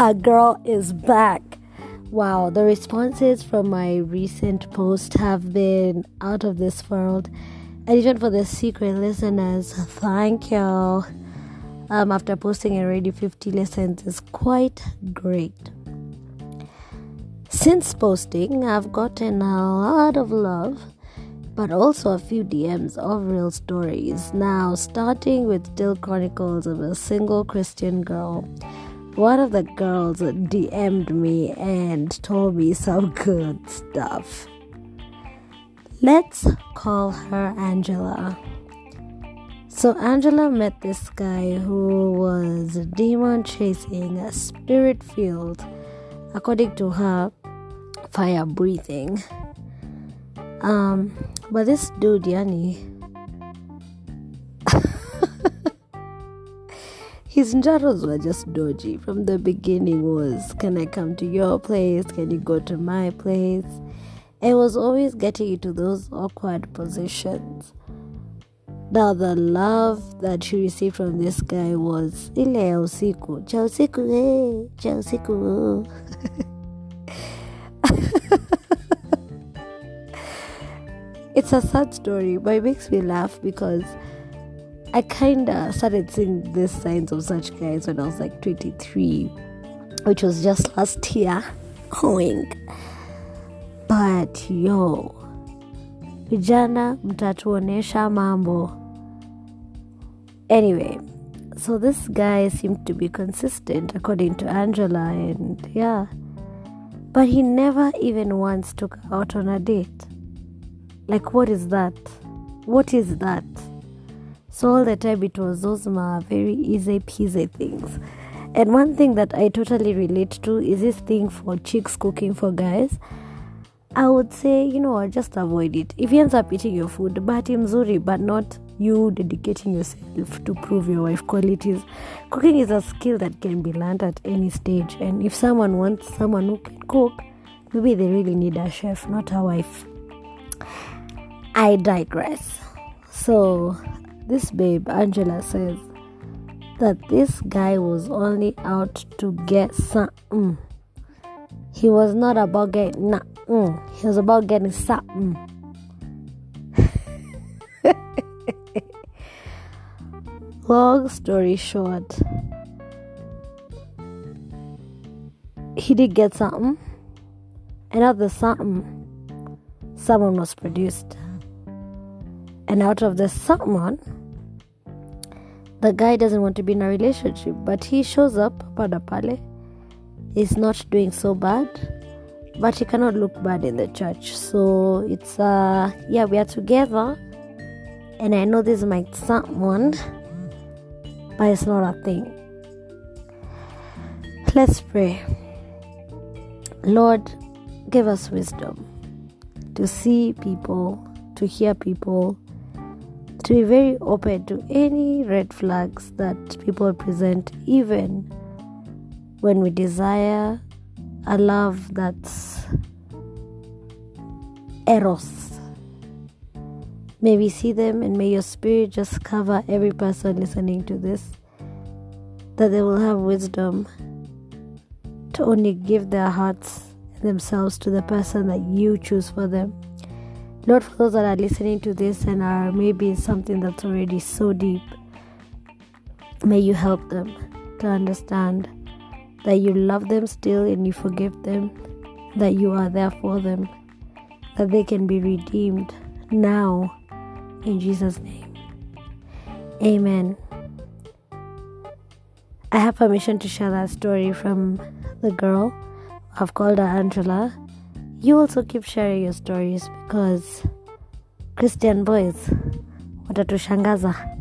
A girl is back. Wow, the responses from my recent post have been out of this world. And even for the secret listeners, thank you. Um, after posting already 50 lessons is quite great. Since posting, I've gotten a lot of love, but also a few DMs of real stories. Now, starting with Still Chronicles of a Single Christian Girl one of the girls DM'd me and told me some good stuff. Let's call her Angela. So, Angela met this guy who was demon chasing, a spirit filled, according to her, fire breathing. Um, but this dude, Yani, his njaros were just dodgy. From the beginning was can i come to your place? Can you go to my place? It was always getting into those awkward positions. Now the love that she received from this guy was ile ya usiku. Cha usiku eh, cha usiku it's a sad story but it makes me laugh because I kind of started seeing these signs of such guys when I was like 23, which was just last year. Hoing. But yo, vijana mtatuonesha mambo. Anyway, so this guy seemed to be consistent according to Angela, and yeah, but he never even once took out on a date. Like, what is that? What is that? So all the time it was those my very easy peasy things. And one thing that I totally relate to is this thing for chicks cooking for guys. I would say, you know, just avoid it. If he ends up eating your food, bahati mzuri, but not you dedicating yourself to prove your wife qualities. Cooking is a skill that can be learned at any stage. And if someone wants someone who can cook, maybe they really need a chef, not a wife. I digress. So this babe, Angela, says that this guy was only out to get something. Mm. He was not about getting nothing. Mm. He was about getting something. Mm. Long story short, he did get something, and out of the something, someone was produced. And out of the someone, the guy doesn't want to be in a relationship, but he shows up pada pale. He's not doing so bad, but he cannot look bad in the church. So it's uh yeah, we are together, and I know this might someone, but it's not a thing. Let's pray. Lord, give us wisdom to see people, to hear people to be very open to any red flags that people present, even when we desire a love that's eros. May we see them and may your spirit just cover every person listening to this, that they will have wisdom to only give their hearts and themselves to the person that you choose for them. Lord, for those that are listening to this and are maybe something that's already so deep, may you help them to understand that you love them still and you forgive them, that you are there for them, that they can be redeemed now. In Jesus' name. Amen. I have permission to share that story from the girl. I've called her Angela you also keep sharing your stories because Christian boys watatushangaza.